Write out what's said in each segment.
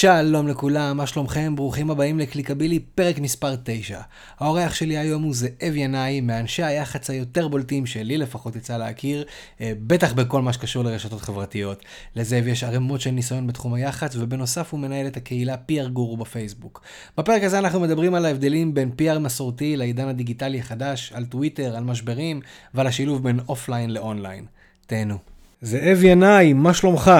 שלום לכולם, מה שלומכם? ברוכים הבאים לקליקבילי, פרק מספר 9. האורח שלי היום הוא זאב ינאי, מאנשי היח"צ היותר בולטים שלי לפחות יצא להכיר, אה, בטח בכל מה שקשור לרשתות חברתיות. לזאב יש ערימות של ניסיון בתחום היח"צ, ובנוסף הוא מנהל את הקהילה PR גורו בפייסבוק. בפרק הזה אנחנו מדברים על ההבדלים בין PR מסורתי לעידן הדיגיטלי החדש, על טוויטר, על משברים, ועל השילוב בין אופליין לאונליין. תהנו. זאב ינאי, מה שלומך?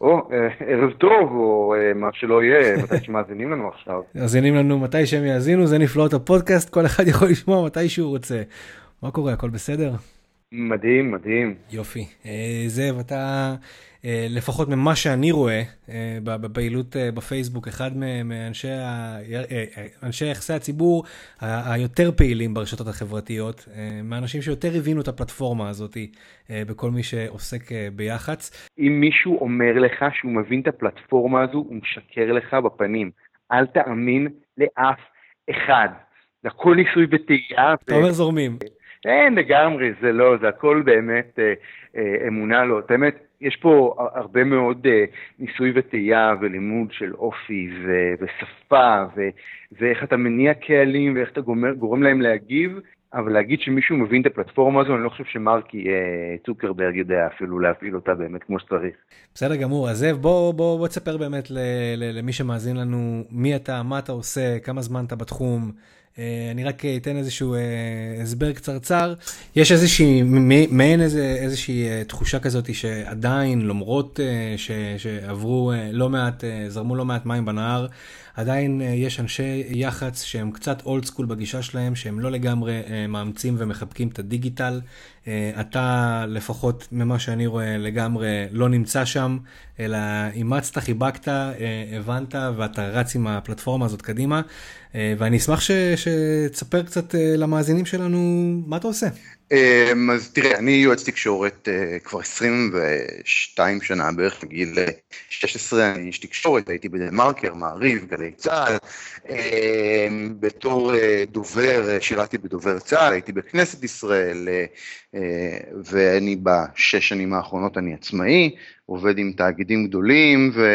או, אה, ערב טוב, או אה, מה שלא יהיה, מתי שמאזינים לנו עכשיו. מאזינים לנו מתי שהם יאזינו, זה נפלאות הפודקאסט, כל אחד יכול לשמוע מתי שהוא רוצה. מה קורה, הכל בסדר? מדהים, מדהים. יופי. אה, זאב, אתה לפחות ממה שאני רואה אה, בפעילות אה, בפייסבוק, אחד מאנשי יחסי הציבור היותר פעילים ברשתות החברתיות, מהאנשים שיותר הבינו את הפלטפורמה הזאת בכל מי שעוסק ביח"צ. אם מישהו אומר לך שהוא מבין את הפלטפורמה הזו, הוא משקר לך בפנים. אל תאמין לאף אחד. זה הכל ניסוי וטעייה. אתה אומר זורמים. אין לגמרי, זה לא, זה הכל באמת אה, אה, אמונה לא. באמת, יש פה הרבה מאוד אה, ניסוי וטעייה ולימוד של אופי ו- ושפה ו- ואיך אתה מניע קהלים ואיך אתה גומר, גורם להם להגיב, אבל להגיד שמישהו מבין את הפלטפורמה הזו, אני לא חושב שמרקי אה, צוקרברג יודע אפילו להפעיל אותה באמת כמו שצריך. בסדר גמור, אז זאב, בוא, בוא, בוא תספר באמת ל- ל- למי שמאזין לנו מי אתה, מה אתה עושה, כמה זמן אתה בתחום. אה, אני רק אתן איזשהו אה, הסבר קצרצר. יש איזושהי, מעין איזה, איזושהי אה, תחושה כזאת שעדיין, למרות שעברו לא מעט, זרמו לא מעט מים בנהר, עדיין יש אנשי יח"צ שהם קצת אולד סקול בגישה שלהם, שהם לא לגמרי מאמצים ומחבקים את הדיגיטל. אתה, לפחות ממה שאני רואה, לגמרי לא נמצא שם, אלא אימצת, חיבקת, הבנת, ואתה רץ עם הפלטפורמה הזאת קדימה. אה, ואני אשמח שתספר קצת אה, למאזינים שלנו מה אתה עושה. אמ, אז תראה, אני יועץ תקשורת אה, כבר 22 שנה, בערך בגיל 16 אני איש תקשורת, הייתי בדה מרקר, מעריב, גלי צה"ל, אמ, בתור דובר, שירתי בדובר צה"ל, הייתי בכנסת ישראל, ואני בשש שנים האחרונות אני עצמאי, עובד עם תאגידים גדולים, ו...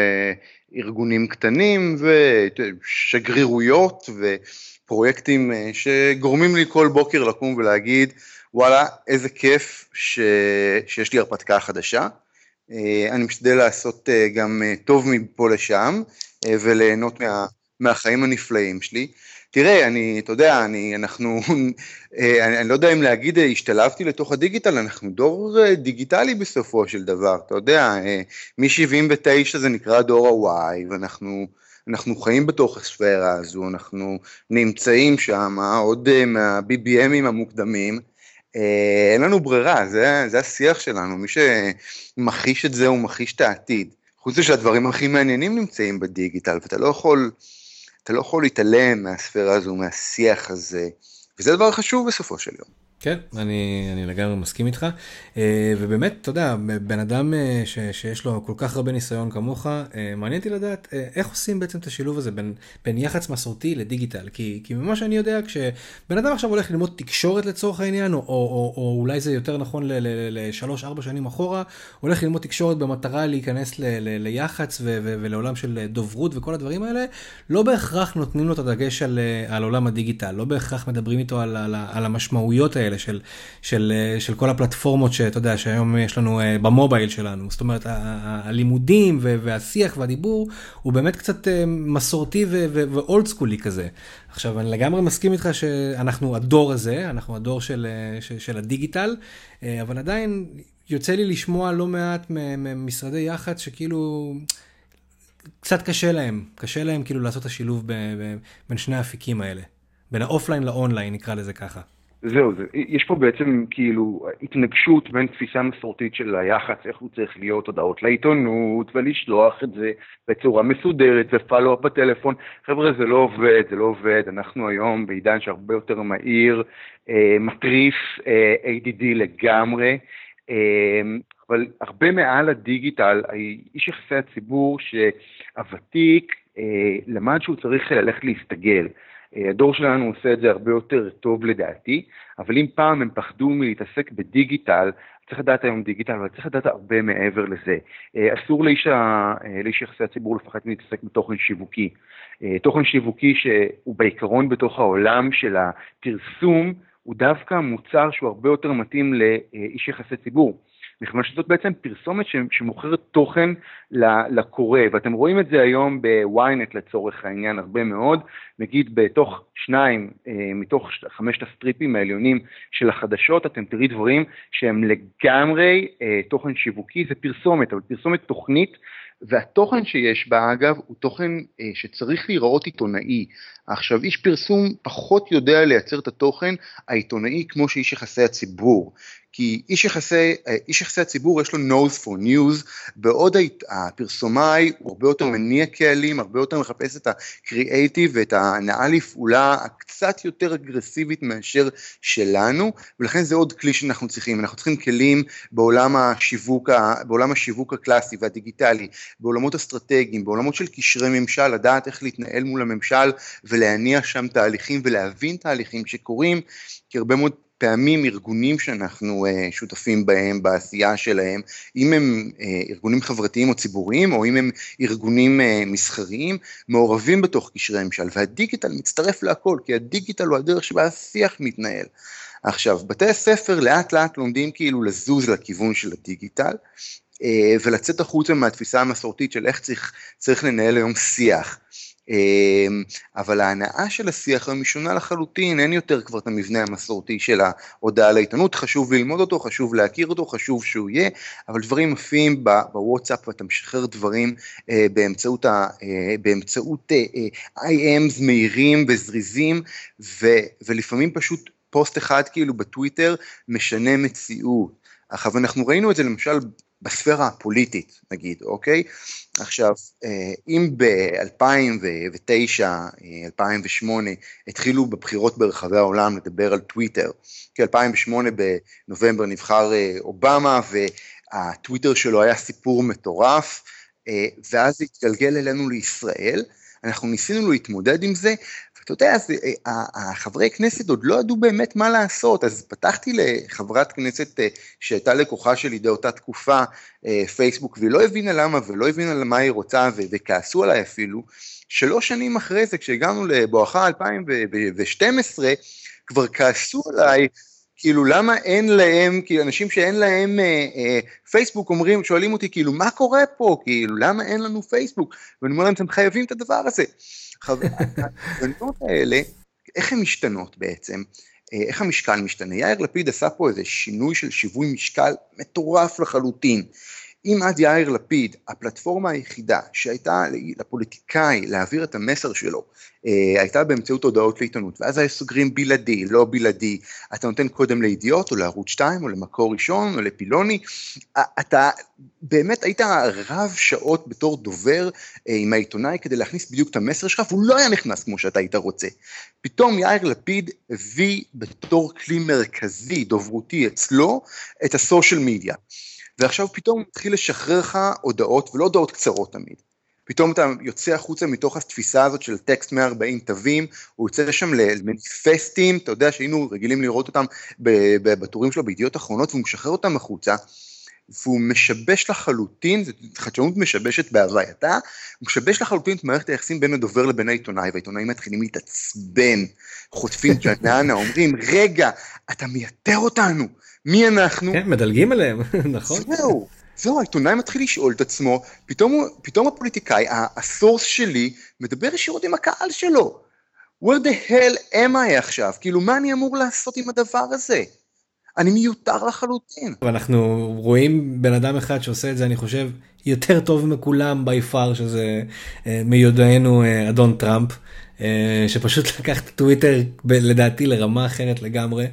ארגונים קטנים ושגרירויות ופרויקטים אה, שגורמים לי כל בוקר לקום ולהגיד, וואלה, איזה כיף ש... שיש לי הרפתקה חדשה. אה, אני משתדל לעשות אה, גם טוב מפה לשם וליהנות מה... מהחיים הנפלאים שלי. תראה, אני, אתה יודע, אני, אנחנו, אה, אני, אני לא יודע אם להגיד, אה, השתלבתי לתוך הדיגיטל, אנחנו דור אה, דיגיטלי בסופו של דבר, אתה יודע, מ-79 זה נקרא דור ה-Y, ואנחנו אנחנו חיים בתוך הספירה הזו, אנחנו נמצאים שם, עוד מה-BBMים המוקדמים, אין לנו ברירה, זה, זה השיח שלנו, מי שמכחיש את זה הוא מכחיש את העתיד. חוץ מזה שהדברים הכי מעניינים נמצאים בדיגיטל, ואתה לא יכול... אתה לא יכול להתעלם מהספירה הזו, מהשיח הזה, וזה דבר חשוב בסופו של יום. כן, אני, אני לגמרי מסכים איתך, אה, ובאמת, אתה יודע, בן אדם אה, ש, שיש לו כל כך הרבה ניסיון כמוך, אה, מעניין אותי לדעת איך עושים בעצם את השילוב הזה בין, בין יח"צ מסורתי לדיגיטל, כי, כי ממה שאני יודע, כשבן אדם עכשיו הולך ללמוד תקשורת לצורך העניין, או, או, או, או אולי זה יותר נכון לשלוש-ארבע שנים אחורה, הולך ללמוד תקשורת במטרה להיכנס ל, ל, ליח"צ ו, ו, ולעולם של דוברות וכל הדברים האלה, לא בהכרח נותנים לו את הדגש על, על עולם הדיגיטל, לא בהכרח מדברים איתו על, על, על המשמעויות האלה. האלה של, של, אה, של כל הפלטפורמות שאתה יודע שהיום יש לנו אה, במובייל שלנו. זאת אומרת, הלימודים והשיח והדיבור הוא באמת קצת אה, מסורתי ואולד סקולי כזה. עכשיו, אני לגמרי מסכים איתך שאנחנו הדור הזה, אנחנו הדור של, של, של הדיגיטל, אבל עדיין יוצא לי לשמוע לא מעט ממשרדי יח"צ שכאילו... קצת קשה להם, קשה להם כאילו לעשות את השילוב בין שני האפיקים האלה. בין האופליין לאונליין, נקרא לזה ככה. זהו, זה, יש פה בעצם כאילו התנגשות בין תפיסה מסורתית של היח"צ, איך הוא צריך להיות הודעות לעיתונות ולשלוח את זה בצורה מסודרת ו follow-up בטלפון. חבר'ה, זה לא עובד, זה לא עובד, אנחנו היום בעידן שהרבה יותר מהיר, אה, מטריף, אה, ADD לגמרי, אה, אבל הרבה מעל הדיגיטל, איש יחסי הציבור שהוותיק אה, למד שהוא צריך ללכת להסתגל. הדור שלנו עושה את זה הרבה יותר טוב לדעתי, אבל אם פעם הם פחדו מלהתעסק בדיגיטל, צריך לדעת היום דיגיטל, אבל צריך לדעת הרבה מעבר לזה. אסור לאיש, לאיש יחסי הציבור לפחד מלהתעסק בתוכן שיווקי. תוכן שיווקי שהוא בעיקרון בתוך העולם של הפרסום, הוא דווקא מוצר שהוא הרבה יותר מתאים לאיש יחסי ציבור. מכיוון שזאת בעצם פרסומת שמוכרת תוכן לקורא, ואתם רואים את זה היום בוויינט לצורך העניין הרבה מאוד, נגיד בתוך שניים אה, מתוך חמשת הסטריפים העליונים של החדשות, אתם תראי דברים שהם לגמרי אה, תוכן שיווקי, זה פרסומת, אבל פרסומת תוכנית והתוכן שיש בה אגב הוא תוכן אה, שצריך להיראות עיתונאי. עכשיו איש פרסום פחות יודע לייצר את התוכן העיתונאי כמו שאיש יחסי הציבור. כי איש יחסי, אה, איש יחסי הציבור יש לו nose for news, בעוד הפרסומאי הוא הרבה יותר מניע קהלים, הרבה יותר מחפש את הקריאייטיב ואת ההנאה לפעולה הקצת יותר אגרסיבית מאשר שלנו, ולכן זה עוד כלי שאנחנו צריכים, אנחנו צריכים כלים בעולם השיווק, בעולם השיווק הקלאסי והדיגיטלי, בעולמות אסטרטגיים, בעולמות של קשרי ממשל, לדעת איך להתנהל מול הממשל ולהניע שם תהליכים ולהבין תהליכים שקורים, כי הרבה מאוד פעמים ארגונים שאנחנו uh, שותפים בהם בעשייה שלהם, אם הם uh, ארגונים חברתיים או ציבוריים או אם הם ארגונים uh, מסחריים, מעורבים בתוך קשרי ממשל והדיגיטל מצטרף להכל כי הדיגיטל הוא הדרך שבה השיח מתנהל. עכשיו בתי הספר לאט לאט לומדים כאילו לזוז לכיוון של הדיגיטל ולצאת החוצה מהתפיסה המסורתית של איך צריך, צריך לנהל היום שיח. אמ, אבל ההנאה של השיח היום היא שונה לחלוטין, אין יותר כבר את המבנה המסורתי של ההודעה לעיתונות, חשוב ללמוד אותו, חשוב להכיר אותו, חשוב שהוא יהיה, אבל דברים מופיעים בוואטסאפ ואתה משחרר דברים אה, באמצעות, אה, באמצעות אה, IMs מהירים וזריזים, ו, ולפעמים פשוט פוסט אחד כאילו בטוויטר משנה מציאות. עכשיו אנחנו ראינו את זה למשל בספירה הפוליטית נגיד, אוקיי? עכשיו, אה, אם ב-2009, 2008 אה, התחילו בבחירות ברחבי העולם לדבר על טוויטר, כי 2008 בנובמבר נבחר אה, אובמה והטוויטר שלו היה סיפור מטורף, ואז זה התגלגל אלינו לישראל, אנחנו ניסינו להתמודד עם זה, אתה יודע, אז אה, החברי כנסת עוד לא ידעו באמת מה לעשות, אז פתחתי לחברת כנסת אה, שהייתה לקוחה שלי באותה תקופה, אה, פייסבוק, והיא לא הבינה למה ולא הבינה למה היא רוצה, וכעסו עליי אפילו. שלוש שנים אחרי זה, כשהגענו לבואכה 2012, כבר כעסו עליי כאילו למה אין להם, כאילו אנשים שאין להם אה, אה, פייסבוק אומרים, שואלים אותי כאילו מה קורה פה, כאילו למה אין לנו פייסבוק, ואני אומר להם אתם חייבים את הדבר הזה. ההפגנות האלה, איך הן משתנות בעצם? אה, איך המשקל משתנה? יאיר לפיד עשה פה איזה שינוי של שיווי משקל מטורף לחלוטין. אם עד יאיר לפיד, הפלטפורמה היחידה שהייתה לפוליטיקאי להעביר את המסר שלו, אה, הייתה באמצעות הודעות לעיתונות, ואז היו סוגרים בלעדי, לא בלעדי, אתה נותן קודם לידיעות, או לערוץ 2, או למקור ראשון, או לפילוני, אתה באמת היית רב שעות בתור דובר אה, עם העיתונאי כדי להכניס בדיוק את המסר שלך, והוא לא היה נכנס כמו שאתה היית רוצה. פתאום יאיר לפיד הביא בתור כלי מרכזי, דוברותי אצלו, את הסושיאל מדיה. ועכשיו פתאום הוא מתחיל לשחרר לך הודעות, ולא הודעות קצרות תמיד. פתאום אתה יוצא החוצה מתוך התפיסה הזאת של טקסט 140 תווים, הוא יוצא שם למניפסטים, אתה יודע שהיינו רגילים לראות אותם בטורים שלו בידיעות אחרונות, והוא משחרר אותם החוצה, והוא משבש לחלוטין, חדשנות משבשת בהווייתה, הוא משבש לחלוטין את מערכת היחסים בין הדובר לבין העיתונאי, והעיתונאים מתחילים להתעצבן, חוטפים ג'ננה, אומרים, רגע, אתה מייתר אותנו, מי אנחנו? כן, מדלגים עליהם, נכון. זהו, זהו, העיתונאי מתחיל לשאול את עצמו, פתאום, פתאום הפוליטיקאי, הסורס שלי, מדבר ישירות עם הקהל שלו. where the hell am I עכשיו? כאילו, מה אני אמור לעשות עם הדבר הזה? אני מיותר לחלוטין. אנחנו רואים בן אדם אחד שעושה את זה, אני חושב, יותר טוב מכולם בי פאר, שזה אה, מיודענו אה, אדון טראמפ. אה, שפשוט לקח את טוויטר לדעתי לרמה אחרת לגמרי.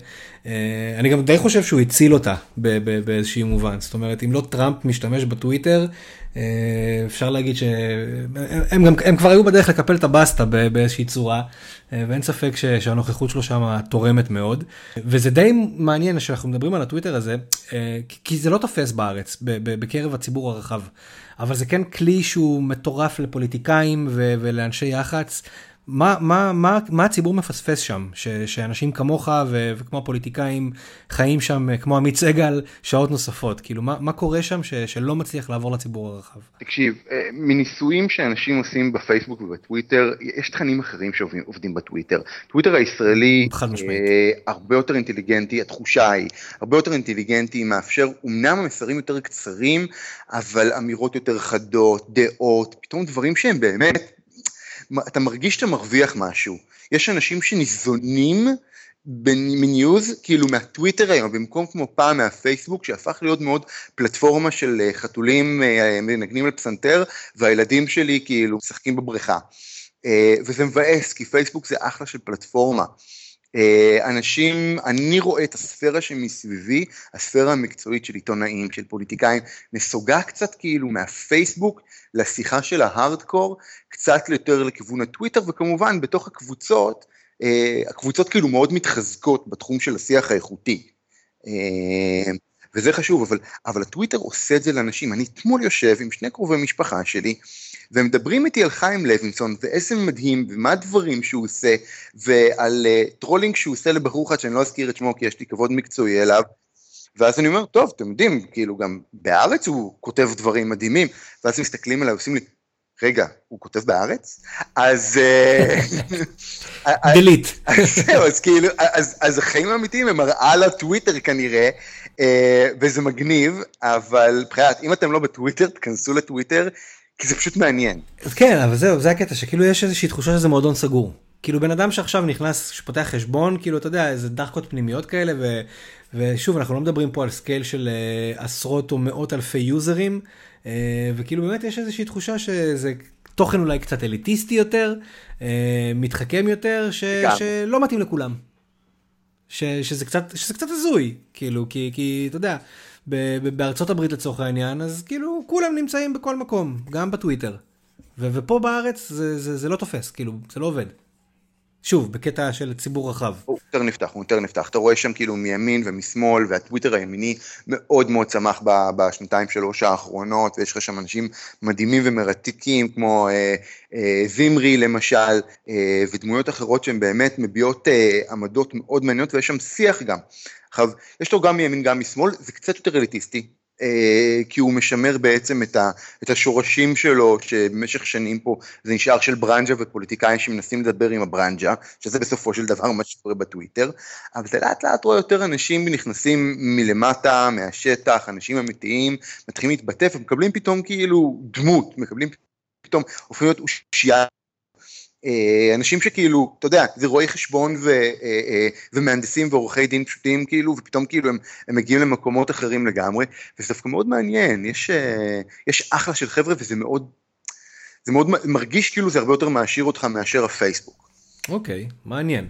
אה, אני גם די חושב שהוא הציל אותה באיזשהו מובן, זאת אומרת אם לא טראמפ משתמש בטוויטר, אה, אפשר להגיד שהם גם, הם כבר היו בדרך לקפל את הבסטה באיזושהי צורה, ואין ספק שהנוכחות שלו שם תורמת מאוד. וזה די מעניין שאנחנו מדברים על הטוויטר הזה, כי זה לא תופס בארץ, בקרב הציבור הרחב, אבל זה כן כלי שהוא מטורף לפוליטיקאים ולאנשי יח"צ. מה, מה, מה, מה הציבור מפספס שם, ש, שאנשים כמוך ו, וכמו הפוליטיקאים חיים שם כמו עמית סגל שעות נוספות, כאילו מה, מה קורה שם ש, שלא מצליח לעבור לציבור הרחב? תקשיב, אה, מניסויים שאנשים עושים בפייסבוק ובטוויטר, יש תכנים אחרים שעובדים בטוויטר. טוויטר הישראלי אה, הרבה יותר אינטליגנטי, התחושה היא הרבה יותר אינטליגנטי, מאפשר אומנם המסרים יותר קצרים, אבל אמירות יותר חדות, דעות, פתאום דברים שהם באמת אתה מרגיש שאתה מרוויח משהו. יש אנשים שניזונים מניוז, כאילו מהטוויטר היום, במקום כמו פעם מהפייסבוק, שהפך להיות מאוד פלטפורמה של אה, חתולים אה, מנגנים על פסנתר, והילדים שלי כאילו משחקים בבריכה. אה, וזה מבאס, כי פייסבוק זה אחלה של פלטפורמה. אה, אנשים, אני רואה את הספירה שמסביבי, הספירה המקצועית של עיתונאים, של פוליטיקאים, נסוגה קצת כאילו מהפייסבוק לשיחה של ההארדקור, קצת יותר לכיוון הטוויטר, וכמובן בתוך הקבוצות, אה, הקבוצות כאילו מאוד מתחזקות בתחום של השיח האיכותי. וזה חשוב, אבל, אבל הטוויטר עושה את זה לאנשים. אני אתמול יושב עם שני קרובי משפחה שלי, והם מדברים איתי על חיים לוינסון, ואיזה מדהים, ומה הדברים שהוא עושה, ועל אה, trolling שהוא עושה לבחור אחד שאני לא אזכיר את שמו כי יש לי כבוד מקצועי אליו. ואז אני אומר, טוב, אתם יודעים, כאילו גם בארץ הוא כותב דברים מדהימים, ואז הם מסתכלים עליי, עושים לי, רגע, הוא כותב בארץ? אז... delete. אה, זהו, אז כאילו, אז, אז החיים האמיתיים הם מראה לטוויטר כנראה, אה, וזה מגניב, אבל מבחינת, אם אתם לא בטוויטר, תכנסו לטוויטר, כי זה פשוט מעניין. כן, אבל זהו, זה הקטע, שכאילו יש איזושהי תחושה שזה מועדון סגור. כאילו בן אדם שעכשיו נכנס, שפותח חשבון, כאילו אתה יודע, איזה דחקות פנימיות כאלה, ו, ושוב, אנחנו לא מדברים פה על scale של אה, עשרות או מאות אלפי יוזרים, אה, וכאילו באמת יש איזושהי תחושה שזה תוכן אולי קצת אליטיסטי יותר, אה, מתחכם יותר, ש, שלא מתאים לכולם. ש, שזה קצת, שזה קצת הזוי, כאילו, כי, כי אתה יודע, בארצות הברית לצורך העניין, אז כאילו כולם נמצאים בכל מקום, גם בטוויטר. ו- ופה בארץ זה, זה, זה לא תופס, כאילו, זה לא עובד. שוב, בקטע של ציבור רחב. הוא יותר נפתח, הוא יותר נפתח. אתה רואה שם כאילו מימין ומשמאל, והטוויטר הימיני מאוד מאוד צמח בשנתיים שלוש האחרונות, ויש לך שם אנשים מדהימים ומרתיקים, כמו אה, אה, זימרי למשל, אה, ודמויות אחרות שהן באמת מביעות אה, עמדות מאוד מעניינות, ויש שם שיח גם. עכשיו, יש לו גם מימין גם משמאל, זה קצת יותר אליטיסטי, כי הוא משמר בעצם את, ה, את השורשים שלו, שבמשך שנים פה זה נשאר של ברנג'ה ופוליטיקאים שמנסים לדבר עם הברנג'ה, שזה בסופו של דבר מה שקורה בטוויטר, אבל אתה לאט לאט רואה יותר אנשים נכנסים מלמטה, מהשטח, אנשים אמיתיים, מתחילים להתבטא ומקבלים פתאום כאילו דמות, מקבלים פתאום, הופכים להיות אושייה אה, אנשים שכאילו, אתה יודע, זה רואי חשבון ו, אה, אה, ומהנדסים ועורכי דין פשוטים כאילו, ופתאום כאילו הם, הם מגיעים למקומות אחרים לגמרי, וזה דווקא מאוד מעניין, יש, יש אחלה של חבר'ה וזה מאוד, זה מאוד מרגיש כאילו זה הרבה יותר מעשיר אותך מאשר הפייסבוק. אוקיי, okay, מעניין.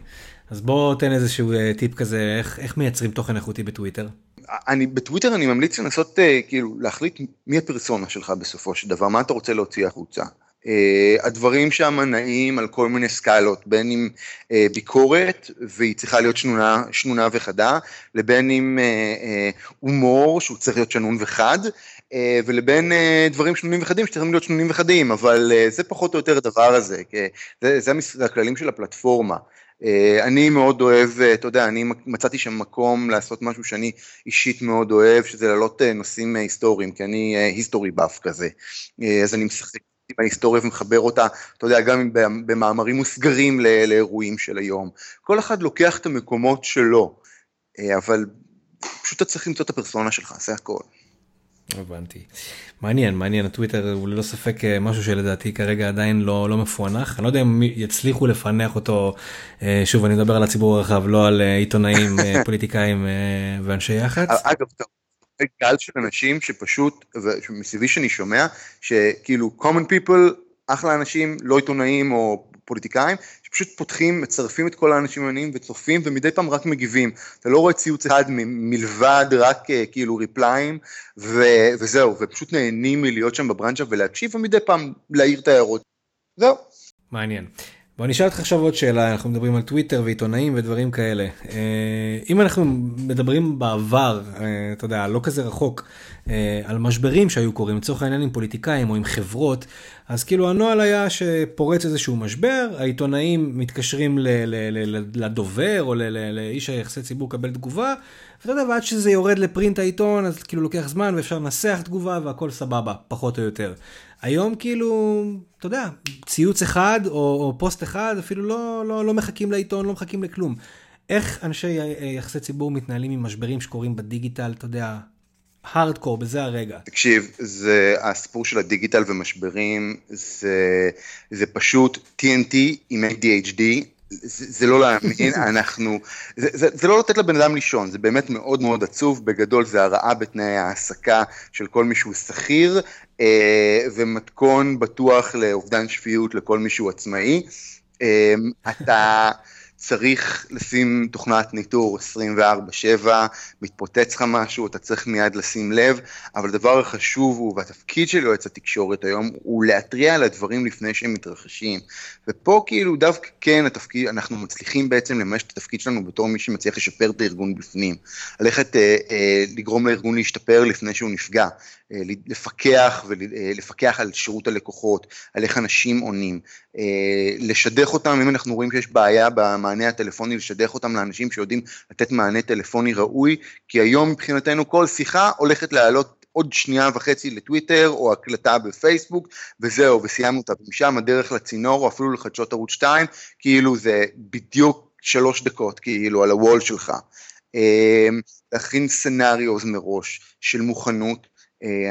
אז בוא תן איזשהו טיפ כזה, איך, איך מייצרים תוכן איכותי בטוויטר? אני בטוויטר אני ממליץ לנסות כאילו להחליט מי הפרסונה שלך בסופו של דבר, מה אתה רוצה להוציא החוצה. Uh, הדברים שם נעים על כל מיני סקלות, בין אם uh, ביקורת, והיא צריכה להיות שנונה, שנונה וחדה, לבין אם uh, הומור, שהוא צריך להיות שנון וחד, uh, ולבין uh, דברים שנונים וחדים שצריכים להיות שנונים וחדים, אבל uh, זה פחות או יותר הדבר הזה, זה, זה, זה הכללים של הפלטפורמה. Uh, אני מאוד אוהב, אתה יודע, אני מצאתי שם מקום לעשות משהו שאני אישית מאוד אוהב, שזה להעלות נושאים היסטוריים, כי אני היסטורי באף כזה, uh, אז אני משחק ההיסטוריה ומחבר אותה, אתה יודע, גם במאמרים מוסגרים לאירועים של היום. כל אחד לוקח את המקומות שלו, אה, אבל פשוט אתה צריך למצוא את הפרסונה שלך, זה הכל. הבנתי. מעניין, מעניין, הטוויטר הוא ללא ספק אה, משהו שלדעתי כרגע עדיין לא, לא מפוענח, אני לא יודע אם יצליחו לפענח אותו, אה, שוב אני מדבר על הציבור הרחב, לא על עיתונאים, פוליטיקאים ואנשי יח"צ. אגב, גל של אנשים שפשוט, מסביבי שאני שומע, שכאילו common people, אחלה אנשים, לא עיתונאים או פוליטיקאים, שפשוט פותחים, מצרפים את כל האנשים העניינים וצופים ומדי פעם רק מגיבים. אתה לא רואה ציוץ אחד מלבד רק אה, כאילו ריפליים ו- וזהו, ופשוט נהנים מלהיות שם בברנצ'ה ולהקשיב ומדי פעם להעיר את ההערות. זהו. מעניין. בוא נשאל אותך עכשיו עוד שאלה, אנחנו מדברים על טוויטר ועיתונאים ודברים כאלה. אה, אם אנחנו מדברים בעבר, אה, אתה יודע, לא כזה רחוק, על משברים שהיו קורים, לצורך העניין עם פוליטיקאים או עם חברות, אז כאילו הנוהל היה שפורץ איזשהו משבר, העיתונאים מתקשרים ל- ל- ל- לדובר או לאיש היחסי ציבור לקבל תגובה, ואתה יודע, ועד שזה יורד לפרינט העיתון, אז כאילו לוקח זמן ואפשר לנסח תגובה והכל סבבה, פחות או יותר. היום כאילו, אתה יודע, ציוץ אחד או, או פוסט אחד, אפילו לא, לא, לא מחכים לעיתון, לא מחכים לכלום. איך אנשי יחסי ציבור מתנהלים עם משברים שקורים בדיגיטל, אתה יודע, הארדקור בזה הרגע. תקשיב, זה הסיפור של הדיגיטל ומשברים, זה, זה פשוט TNT עם ADHD, זה, זה לא להאמין, אנחנו, זה, זה, זה לא לתת לבן אדם לישון, זה באמת מאוד מאוד עצוב, בגדול זה הרעה בתנאי ההעסקה של כל מי שהוא שכיר, אה, ומתכון בטוח לאובדן שפיות לכל מי שהוא עצמאי. אה, אתה... צריך לשים תוכנת ניטור 24/7, מתפוצץ לך משהו, אתה צריך מיד לשים לב, אבל הדבר החשוב הוא, והתפקיד של יועץ התקשורת היום, הוא להתריע על הדברים לפני שהם מתרחשים. ופה כאילו דווקא כן התפקיד, אנחנו מצליחים בעצם לממש את התפקיד שלנו בתור מי שמצליח לשפר את הארגון בפנים. ללכת אה, אה, לגרום לארגון להשתפר לפני שהוא נפגע. אה, לפקח ולפקח אה, על שירות הלקוחות, על איך אנשים עונים, לשדך אותם, אם אנחנו רואים שיש בעיה במענה הטלפוני, לשדך אותם לאנשים שיודעים לתת מענה טלפוני ראוי, כי היום מבחינתנו כל שיחה הולכת לעלות עוד שנייה וחצי לטוויטר או הקלטה בפייסבוק וזהו וסיימנו אותה משם הדרך לצינור או אפילו לחדשות ערוץ 2 כאילו זה בדיוק שלוש דקות כאילו על הוול שלך. להכין סנאריוז מראש של מוכנות אה,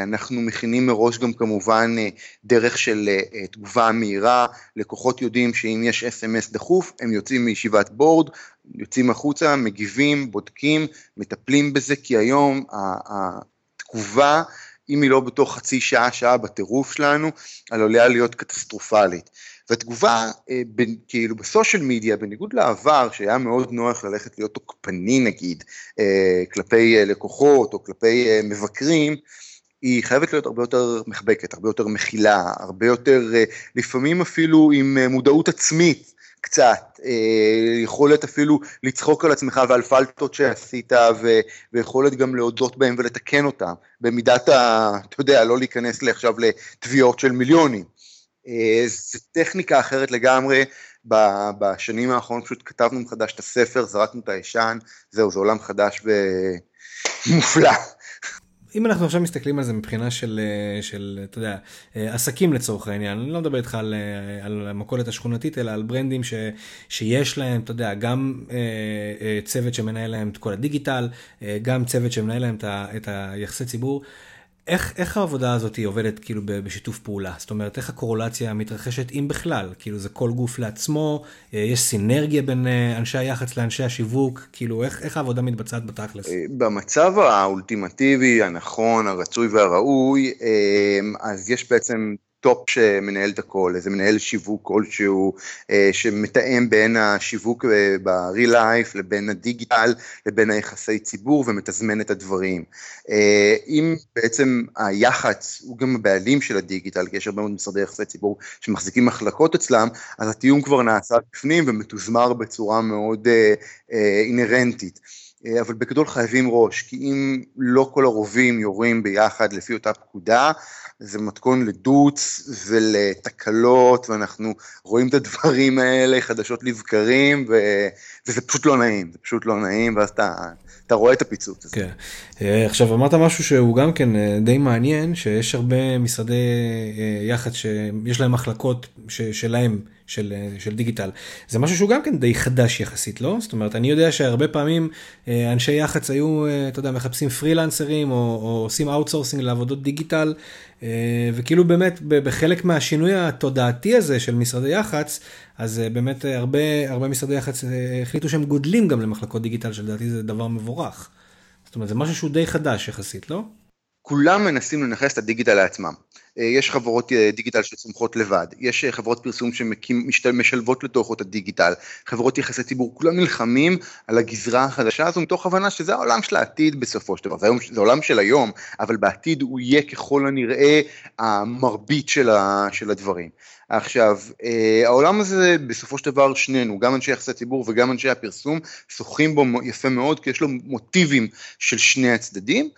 אנחנו מכינים מראש גם כמובן אה, דרך של אה, תגובה מהירה, לקוחות יודעים שאם יש אס.אם.אס דחוף, הם יוצאים מישיבת בורד, יוצאים החוצה, מגיבים, בודקים, מטפלים בזה, כי היום התגובה, אם היא לא בתוך חצי שעה, שעה בטירוף שלנו, עלולה להיות קטסטרופלית. והתגובה, כאילו בסושיאל מדיה, בניגוד לעבר, שהיה מאוד נוח ללכת להיות תוקפני נגיד, כלפי לקוחות או כלפי מבקרים, היא חייבת להיות הרבה יותר מחבקת, הרבה יותר מכילה, הרבה יותר, אה, לפעמים אפילו עם אה, מודעות עצמית קצת, אה, יכולת אפילו לצחוק על עצמך ועל פלטות שעשית, ו, ויכולת גם להודות בהם ולתקן אותם, במידת ה... אתה יודע, לא להיכנס עכשיו לתביעות של מיליונים. זו טכניקה אחרת לגמרי, בשנים האחרונות פשוט כתבנו מחדש את הספר, זרקנו את הישן, זהו, זה עולם חדש ומופלא. אם אנחנו עכשיו מסתכלים על זה מבחינה של, אה, של אתה יודע, אה, עסקים לצורך העניין, אני לא מדבר איתך על, אה, על המכולת השכונתית, אלא על ברנדים ש, שיש להם, אתה יודע, גם צוות שמנהל להם את כל הדיגיטל, גם צוות שמנהל להם את היחסי ציבור. איך, איך העבודה הזאת היא עובדת כאילו בשיתוף פעולה? זאת אומרת, איך הקורולציה מתרחשת אם בכלל? כאילו זה כל גוף לעצמו, אה, יש סינרגיה בין אה, אנשי היח"צ לאנשי השיווק, כאילו איך, איך העבודה מתבצעת בתכלס? אה, במצב האולטימטיבי, הנכון, הרצוי והראוי, אז יש בעצם top שמנהל את הכל, איזה מנהל שיווק כלשהו, אה, שמתאם בין השיווק אה, ב-real life לבין הדיגיטל לבין היחסי ציבור ומתזמן את הדברים. אה, אם בעצם היח"צ הוא גם הבעלים של הדיגיטל, כי יש הרבה מאוד משרדי יחסי ציבור שמחזיקים מחלקות אצלם, אז התיאום כבר נעשה בפנים ומתוזמר בצורה מאוד אינהרנטית. אבל בגדול חייבים ראש, כי אם לא כל הרובים יורים ביחד לפי אותה פקודה, זה מתכון לדוץ ולתקלות, ואנחנו רואים את הדברים האלה חדשות לבקרים, ו... וזה פשוט לא נעים, זה פשוט לא נעים, ואז אתה, אתה רואה את הפיצוץ הזה. כן. אה, עכשיו אמרת משהו שהוא גם כן אה, די מעניין, שיש הרבה משרדי אה, יח"צ שיש להם מחלקות שלהם. של, של דיגיטל. זה משהו שהוא גם כן די חדש יחסית, לא? זאת אומרת, אני יודע שהרבה פעמים אה, אנשי יח"צ היו, אה, אתה יודע, מחפשים פרילנסרים או, או עושים outsourcing לעבודות דיגיטל, אה, וכאילו באמת בחלק מהשינוי התודעתי הזה של משרדי יח"צ, אז באמת הרבה, הרבה משרדי יח"צ החליטו שהם גודלים גם למחלקות דיגיטל, שלדעתי זה דבר מבורך. זאת אומרת, זה משהו שהוא די חדש יחסית, לא? כולם מנסים לנכס את הדיגיטל לעצמם. אה, יש חברות אה, דיגיטל שצומחות לבד, יש אה, חברות פרסום שמשלבות לתוכו את הדיגיטל, חברות יחסי ציבור, כולם נלחמים על הגזרה החדשה הזו מתוך הבנה שזה העולם של העתיד בסופו של דבר, זה, זה עולם של היום, אבל בעתיד הוא יהיה ככל הנראה המרבית של, ה, של הדברים. עכשיו, העולם הזה בסופו של דבר שנינו, גם אנשי יחסי ציבור וגם אנשי הפרסום, שוחים בו יפה מאוד כי יש לו מוטיבים של שני הצדדים.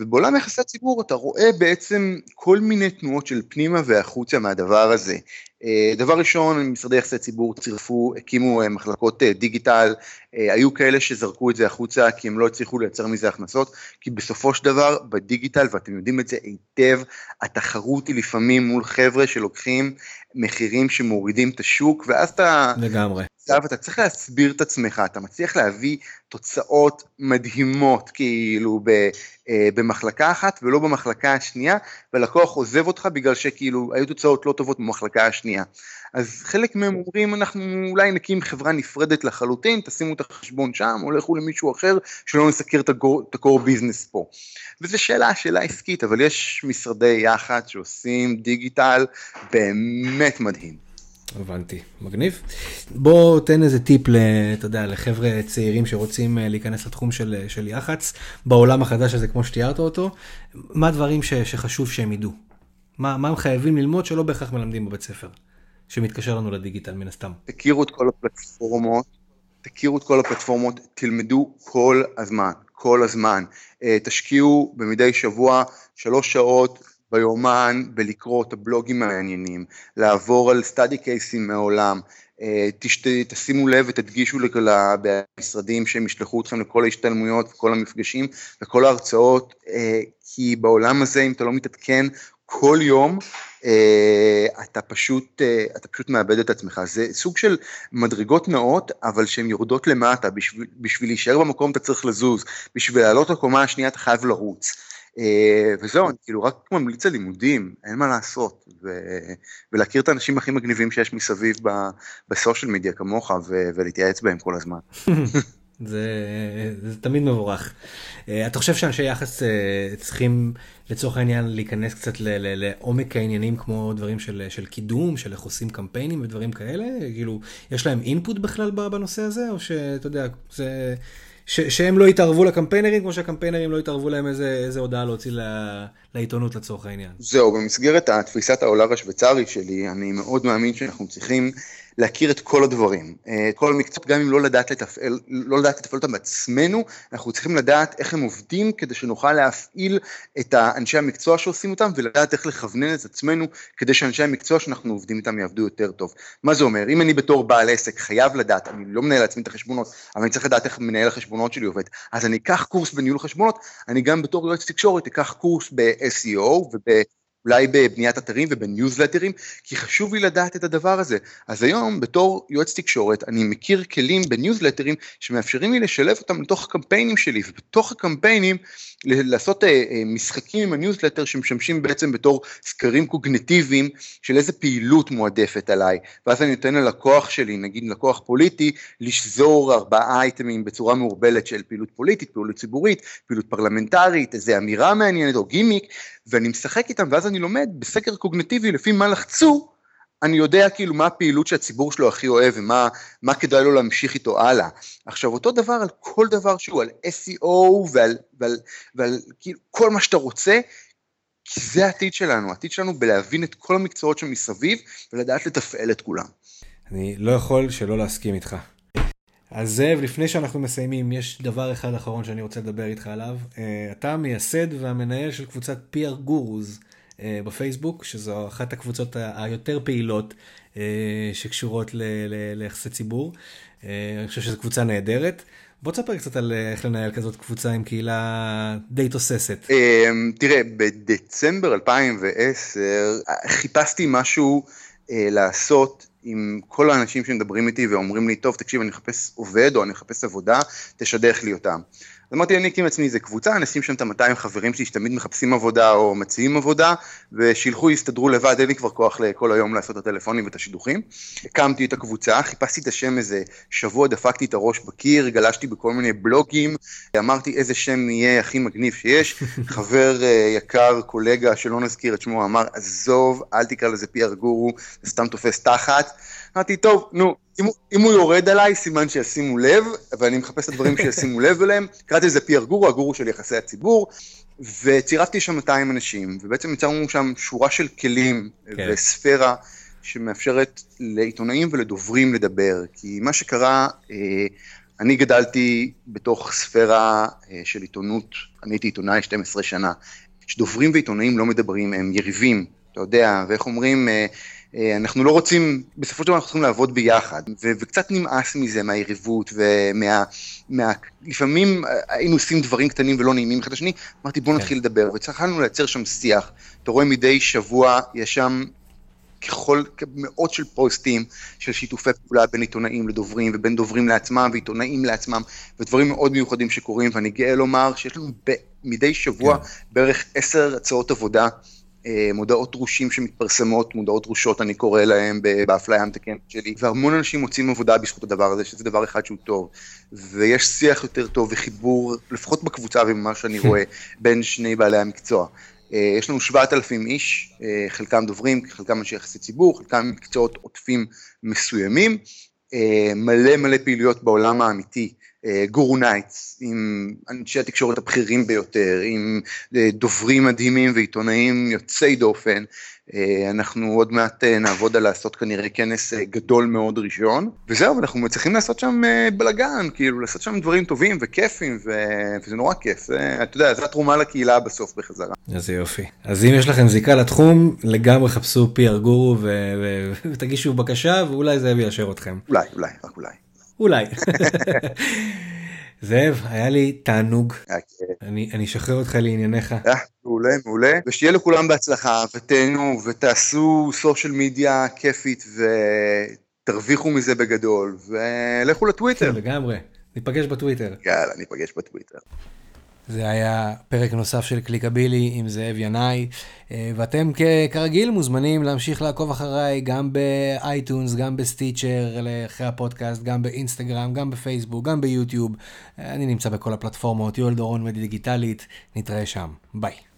ובעולם יחסי הציבור אתה רואה בעצם כל מיני תנועות של פנימה והחוצה מהדבר הזה. אה, דבר ראשון, משרדי יחסי ציבור צירפו, הקימו אה, מחלקות אה, דיגיטל, היו כאלה שזרקו את זה החוצה כי הם לא הצליחו לייצר מזה הכנסות, כי בסופו של דבר בדיגיטל, ואתם יודעים את זה היטב, התחרות היא לפעמים מול חבר'ה שלוקחים מחירים שמורידים את השוק, ואז אתה... לגמרי. אתה צריך להסביר את עצמך, אתה מצליח להביא תוצאות מדהימות כאילו ב, אה, במחלקה אחת ולא במחלקה השנייה, ולקוח עוזב אותך בגלל שכאילו היו תוצאות לא טובות במחלקה השנייה. אז חלק מהם אומרים אנחנו אולי נקים חברה נפרדת לחלוטין, תשימו את החשבון שם, או לכו למישהו אחר, שלא נסקר את ה-core ביזנס פה. וזו שאלה, שאלה עסקית, אבל יש משרדי יח"צ שעושים דיגיטל באמת מדהים. הבנתי, מגניב. בוא תן איזה טיפ, אתה יודע, לחבר'ה צעירים שרוצים אה, להיכנס לתחום של, של יח"צ, בעולם החדש הזה כמו שתיארת אותו, מה הדברים ש, שחשוב שהם ידעו? מה, מה הם חייבים ללמוד שלא בהכרח מלמדים בבית ספר, שמתקשר לנו לדיגיטל מן הסתם? תכירו את כל הפלטפורמות, תכירו את כל הפלטפורמות, תלמדו כל הזמן, כל הזמן. אה, תשקיעו במדי שבוע שלוש שעות ביומן בלקרוא את הבלוגים המעניינים, לעבור על סטאדי קייסים מעולם, אה, תשת, תשימו לב ותדגישו למשרדים שהם ישלחו אתכם לכל ההשתלמויות וכל המפגשים וכל ההרצאות, אה, כי בעולם הזה אם אתה לא מתעדכן כל יום, אה, אתה פשוט, אתה פשוט מאבד את עצמך. זה סוג של מדרגות נאות, אבל שהן יורדות למטה. בשביל, בשביל להישאר במקום אתה צריך לזוז, בשביל לעלות לקומה השנייה אתה חייב לרוץ. אה, וזהו, אני כאילו רק ממליץ על לימודים, אין מה לעשות, ו... ולהכיר את האנשים הכי מגניבים שיש מסביב בסושיאל מדיה כמוך, ו... ולהתייעץ בהם כל הזמן. זה, זה תמיד מבורך. אה, אתה חושב שאנשי יחס אה, צריכים לצורך העניין להיכנס קצת לעומק העניינים כמו דברים של, של קידום, של איך עושים קמפיינים ודברים כאלה? כאילו, יש להם אינפוט בכלל בנושא הזה, או שאתה יודע, זה... ש, שהם לא יתערבו לקמפיינרים כמו שהקמפיינרים לא יתערבו להם איזה, איזה הודעה להוציא לה, לעיתונות לצורך העניין. זהו, במסגרת התפיסת העולר השוויצרי שלי, אני מאוד מאמין שאנחנו צריכים להכיר את כל הדברים, אה, את כל המקצועות, גם אם לא לדעת לתפעל, לא לדעת לתפעל אותם בעצמנו, אנחנו צריכים לדעת איך הם עובדים כדי שנוכל להפעיל את אנשי המקצוע שעושים אותם ולדעת איך לכוונן את עצמנו כדי שאנשי המקצוע שאנחנו עובדים איתם יעבדו יותר טוב. מה זה אומר? אם אני בתור בעל עסק חייב לדעת, אני לא מנהל לעצמי את החשבונות, אבל אני צריך לדעת איך מנהל החשבונות שלי עובד, אז אני אקח קורס בניהול חשבונות, אני גם בתור יועץ תקשורת אקח קורס ב-SEO וב... אולי בבניית אתרים ובניוזלטרים, כי חשוב לי לדעת את הדבר הזה. אז היום בתור יועץ תקשורת אני מכיר כלים בניוזלטרים שמאפשרים לי לשלב אותם לתוך הקמפיינים שלי, ובתוך הקמפיינים לעשות אה, אה, משחקים עם הניוזלטר שמשמשים בעצם בתור סקרים קוגניטיביים של איזה פעילות מועדפת עליי, ואז אני נותן ללקוח שלי, נגיד לקוח פוליטי, לשזור ארבעה אייטמים בצורה מעורבלת של פעילות פוליטית, פעילות ציבורית, פעילות פרלמנטרית, איזה אמירה מעניינת או גימיק, ואני משחק איתם ואז אני לומד בסקר קוגנטיבי לפי מה לחצו, אני יודע כאילו מה הפעילות שהציבור שלו הכי אוהב ומה כדאי לו להמשיך איתו הלאה. עכשיו אותו דבר על כל דבר שהוא, על SEO ועל, ועל, ועל כאילו כל מה שאתה רוצה, כי זה העתיד שלנו, העתיד שלנו בלהבין את כל המקצועות שמסביב ולדעת לתפעל את כולם. אני לא יכול שלא להסכים איתך. אז זאב, לפני שאנחנו מסיימים, יש דבר אחד אחרון שאני רוצה לדבר איתך עליו. Uh, אתה מייסד והמנהל של קבוצת PR גורוז uh, בפייסבוק, שזו אחת הקבוצות היותר פעילות uh, שקשורות ליחסי ציבור. אני חושב שזו קבוצה נהדרת. בוא תספר קצת על איך לנהל כזאת קבוצה עם קהילה די תוססת. תראה, בדצמבר 2010 חיפשתי משהו לעשות עם כל האנשים שמדברים איתי ואומרים לי, טוב, תקשיב, אני מחפש עובד או אני מחפש עבודה, תשדך לי אותם. אז אמרתי, אני אקים עצמי איזה קבוצה, נשים שם את ה-200 חברים שלי שתמיד מחפשים עבודה או מציעים עבודה, ושילכו, יסתדרו לבד, אין לי כבר כוח לכל היום לעשות את הטלפונים ואת השידוכים. הקמתי את הקבוצה, חיפשתי את השם איזה שבוע, דפקתי את הראש בקיר, גלשתי בכל מיני בלוגים, אמרתי איזה שם יהיה הכי מגניב שיש. חבר uh, יקר, קולגה, שלא נזכיר את שמו, אמר, עזוב, אל תקרא לזה פי גורו, זה סתם תופס תחת. אמרתי, טוב, נו, אם, אם הוא יורד עליי, סימן שישימו לב, ואני מחפש את הדברים שישימו לב אליהם. קראתי לזה פי גורו, הגורו של יחסי הציבור, וצירפתי שם 200 אנשים, ובעצם יצרנו שם שורה של כלים כן. וספירה שמאפשרת לעיתונאים ולדוברים לדבר, כי מה שקרה, אה, אני גדלתי בתוך ספירה אה, של עיתונות, אני הייתי עיתונאי 12 שנה, שדוברים ועיתונאים לא מדברים, הם יריבים, אתה יודע, ואיך אומרים, אה, אנחנו לא רוצים, בסופו של דבר אנחנו צריכים לעבוד ביחד, ו- וקצת נמאס מזה, מהיריבות, ומה... מה, לפעמים היינו עושים דברים קטנים ולא נעימים אחד לשני, אמרתי בוא כן. נתחיל לדבר, וצריכנו לייצר שם שיח, אתה רואה מדי שבוע יש שם ככל, מאות של פוסטים של שיתופי פעולה בין עיתונאים לדוברים ובין דוברים לעצמם ועיתונאים לעצמם ודברים מאוד מיוחדים שקורים ואני גאה לומר שיש לנו ב, מדי שבוע כן. בערך עשר הצעות עבודה אה, מודעות דרושים שמתפרסמות, מודעות דרושות אני קורא להן באפליה המתקנת שלי, והמון אנשים מוצאים עבודה בזכות הדבר הזה, שזה דבר אחד שהוא טוב, ויש שיח יותר טוב וחיבור, לפחות בקבוצה וממה שאני רואה, בין שני בעלי המקצוע. אה, יש לנו 7,000 איש, אה, חלקם דוברים, חלקם אנשי יחסי ציבור, חלקם מקצועות עוטפים מסוימים, מלא מלא פעילויות בעולם האמיתי. Guru Nights, עם אנשי התקשורת הבכירים ביותר, עם אה, דוברים מדהימים ועיתונאים יוצאי דופן. אה, אנחנו עוד מעט אה, נעבוד על לעשות כנראה כנס גדול מאוד ראשון, וזהו, אנחנו מצליחים לעשות שם בלאגן, כאילו לעשות שם דברים טובים וכיפים, ו... וזה נורא כיף, זה, אתה יודע, זו התרומה לקהילה בסוף בחזרה. איזה יופי. אז אם יש לכם זיקה לתחום, לגמרי חפשו פי ארגורו ו... ו... ותגישו בקשה, ואולי זה יאשר אתכם. אולי, אולי, רק אולי. אולי. זאב, היה לי תענוג. אני אשחרר אותך לענייניך. אה, מעולה, מעולה. ושיהיה לכולם בהצלחה, ותהנו, ותעשו סושיאל מדיה כיפית, ותרוויחו מזה בגדול, ולכו לטוויטר. כן, לגמרי. ניפגש בטוויטר. יאללה, ניפגש בטוויטר. זה היה פרק נוסף של קליקבילי עם זאב ינאי, אה, ואתם כרגיל מוזמנים להמשיך לעקוב אחריי גם באייטיונס, גם בסטיצ'ר אחרי הפודקאסט, גם באינסטגרם, גם בפייסבוק, גם ביוטיוב. אני נמצא בכל הפלטפורמות, יואל דורון מדיגיטלית, נתראה שם. ביי.